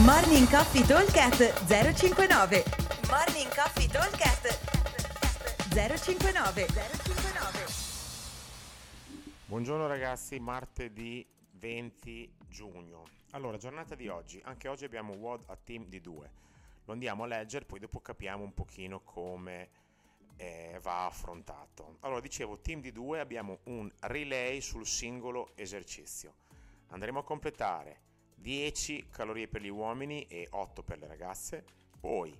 Morning Coffee Talkcast 059 Morning Coffee Talkcast 059 059 Buongiorno ragazzi, martedì 20 giugno. Allora, giornata di oggi, anche oggi abbiamo WOD a team di due. Lo andiamo a leggere, poi dopo capiamo un pochino come eh, va affrontato. Allora, dicevo, team di due abbiamo un relay sul singolo esercizio. Andremo a completare 10 calorie per gli uomini e 8 per le ragazze, poi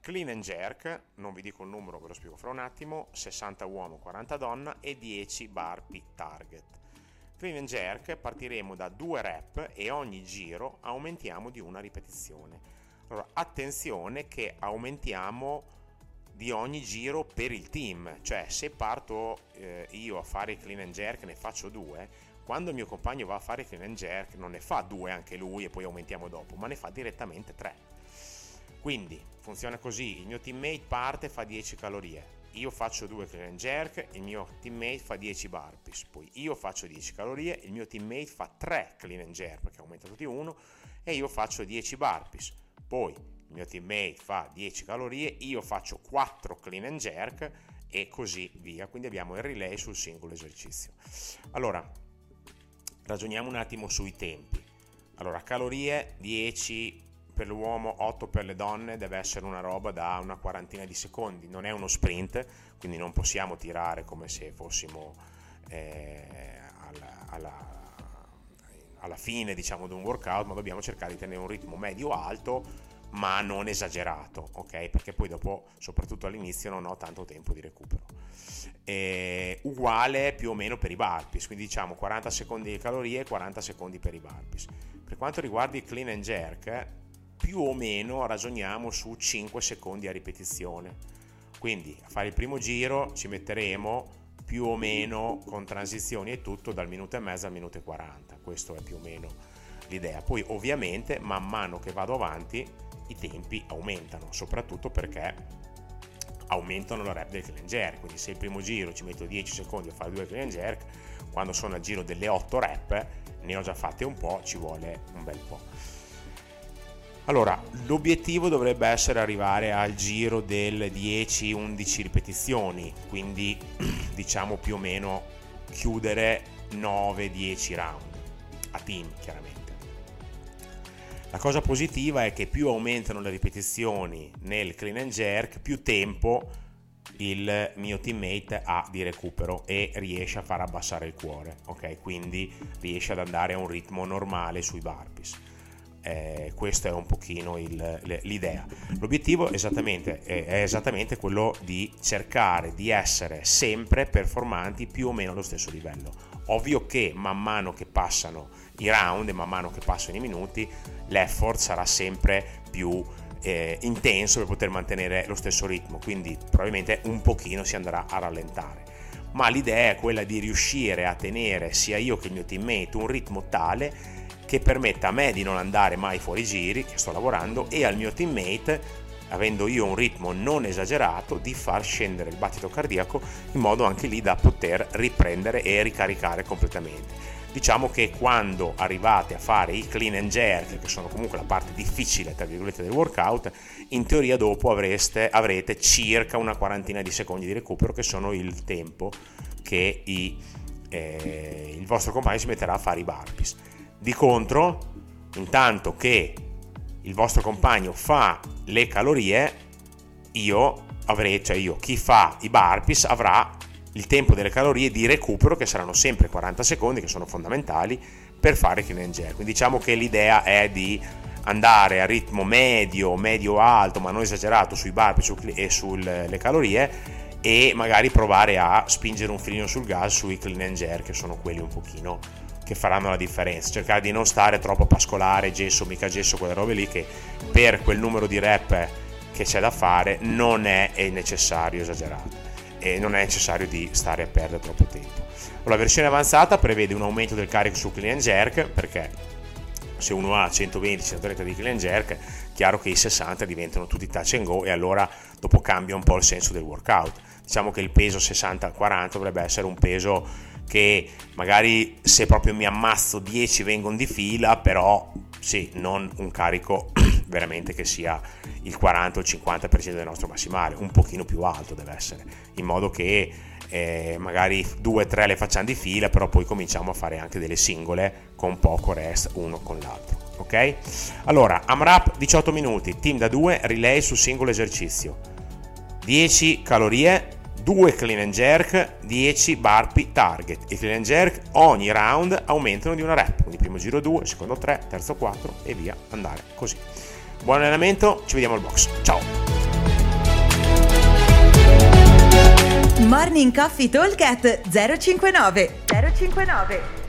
clean and jerk, non vi dico il numero, ve lo spiego fra un attimo, 60 uomo, 40 donna e 10 burpee target. Clean and jerk partiremo da 2 rep e ogni giro aumentiamo di una ripetizione. Allora, attenzione che aumentiamo di ogni giro per il team, cioè se parto eh, io a fare il clean and jerk ne faccio due, quando il mio compagno va a fare clean and jerk non ne fa due anche lui e poi aumentiamo dopo, ma ne fa direttamente tre. Quindi funziona così, il mio teammate parte e fa 10 calorie, io faccio due clean and jerk, il mio teammate fa 10 burpees, poi io faccio 10 calorie, il mio teammate fa 3 clean and jerk perché aumenta tutti uno e io faccio 10 burpees, poi il mio teammate fa 10 calorie, io faccio 4 clean and jerk e così via, quindi abbiamo il relay sul singolo esercizio. Allora, ragioniamo un attimo sui tempi. Allora, calorie 10 per l'uomo, 8 per le donne, deve essere una roba da una quarantina di secondi, non è uno sprint, quindi non possiamo tirare come se fossimo eh, alla, alla, alla, fine diciamo, di un workout, ma dobbiamo cercare di tenere un ritmo medio-alto ma non esagerato, ok? Perché poi dopo, soprattutto all'inizio, non ho tanto tempo di recupero. E uguale più o meno per i burpees, quindi diciamo 40 secondi di calorie e 40 secondi per i burpees. Per quanto riguarda il clean and jerk, più o meno ragioniamo su 5 secondi a ripetizione. Quindi a fare il primo giro ci metteremo più o meno con transizioni e tutto dal minuto e mezzo al minuto e 40. Questo è più o meno l'idea. Poi ovviamente man mano che vado avanti i tempi aumentano, soprattutto perché aumentano la rep del clean jerk, quindi se il primo giro ci metto 10 secondi a fare due clean jerk, quando sono al giro delle 8 rep ne ho già fatte un po', ci vuole un bel po'. Allora, l'obiettivo dovrebbe essere arrivare al giro del 10-11 ripetizioni, quindi diciamo più o meno chiudere 9-10 round, a team chiaramente. La cosa positiva è che più aumentano le ripetizioni nel clean and jerk, più tempo il mio teammate ha di recupero e riesce a far abbassare il cuore, ok? Quindi riesce ad andare a un ritmo normale sui burpees. Eh, questa è un pochino il, l'idea. L'obiettivo esattamente, è esattamente quello di cercare di essere sempre performanti più o meno allo stesso livello. Ovvio che man mano che passano i round e man mano che passano i minuti l'effort sarà sempre più eh, intenso per poter mantenere lo stesso ritmo, quindi probabilmente un pochino si andrà a rallentare. Ma l'idea è quella di riuscire a tenere sia io che il mio teammate un ritmo tale che permetta a me di non andare mai fuori giri, che sto lavorando, e al mio teammate, avendo io un ritmo non esagerato, di far scendere il battito cardiaco in modo anche lì da poter riprendere e ricaricare completamente diciamo che quando arrivate a fare i clean and jerk, che sono comunque la parte difficile tra virgolette del workout, in teoria dopo avreste, avrete circa una quarantina di secondi di recupero che sono il tempo che i, eh, il vostro compagno si metterà a fare i burpees. Di contro, intanto che il vostro compagno fa le calorie, io avrei, cioè io, chi fa i burpees avrà il tempo delle calorie di recupero che saranno sempre 40 secondi che sono fondamentali per fare clean and jerk. Quindi diciamo che l'idea è di andare a ritmo medio, medio alto, ma non esagerato sui burpee e sulle calorie e magari provare a spingere un filino sul gas sui clean and jerk che sono quelli un pochino che faranno la differenza. Cercare di non stare troppo a pascolare gesso, mica gesso, quelle robe lì che per quel numero di rep che c'è da fare non è necessario esagerare e non è necessario di stare a perdere troppo tempo. La versione avanzata prevede un aumento del carico su clean jerk perché se uno ha 120-130 di clean jerk, chiaro che i 60 diventano tutti touch and go e allora dopo cambia un po' il senso del workout. Diciamo che il peso 60-40 dovrebbe essere un peso che magari se proprio mi ammazzo 10 vengono di fila, però sì, non un carico veramente che sia il 40 o il 50% del nostro massimale, un pochino più alto deve essere, in modo che eh, magari 2-3 le facciamo di fila, però poi cominciamo a fare anche delle singole con poco rest uno con l'altro. Ok? Allora, AMRAP 18 minuti, team da 2, relay sul singolo esercizio. 10 calorie, 2 clean and jerk, 10 burpee target. I clean and jerk ogni round aumentano di una rep, quindi primo giro 2, secondo 3, terzo 4 e via andare così. Buon allenamento, ci vediamo al box. Ciao! Morning Coffee Talk 059 059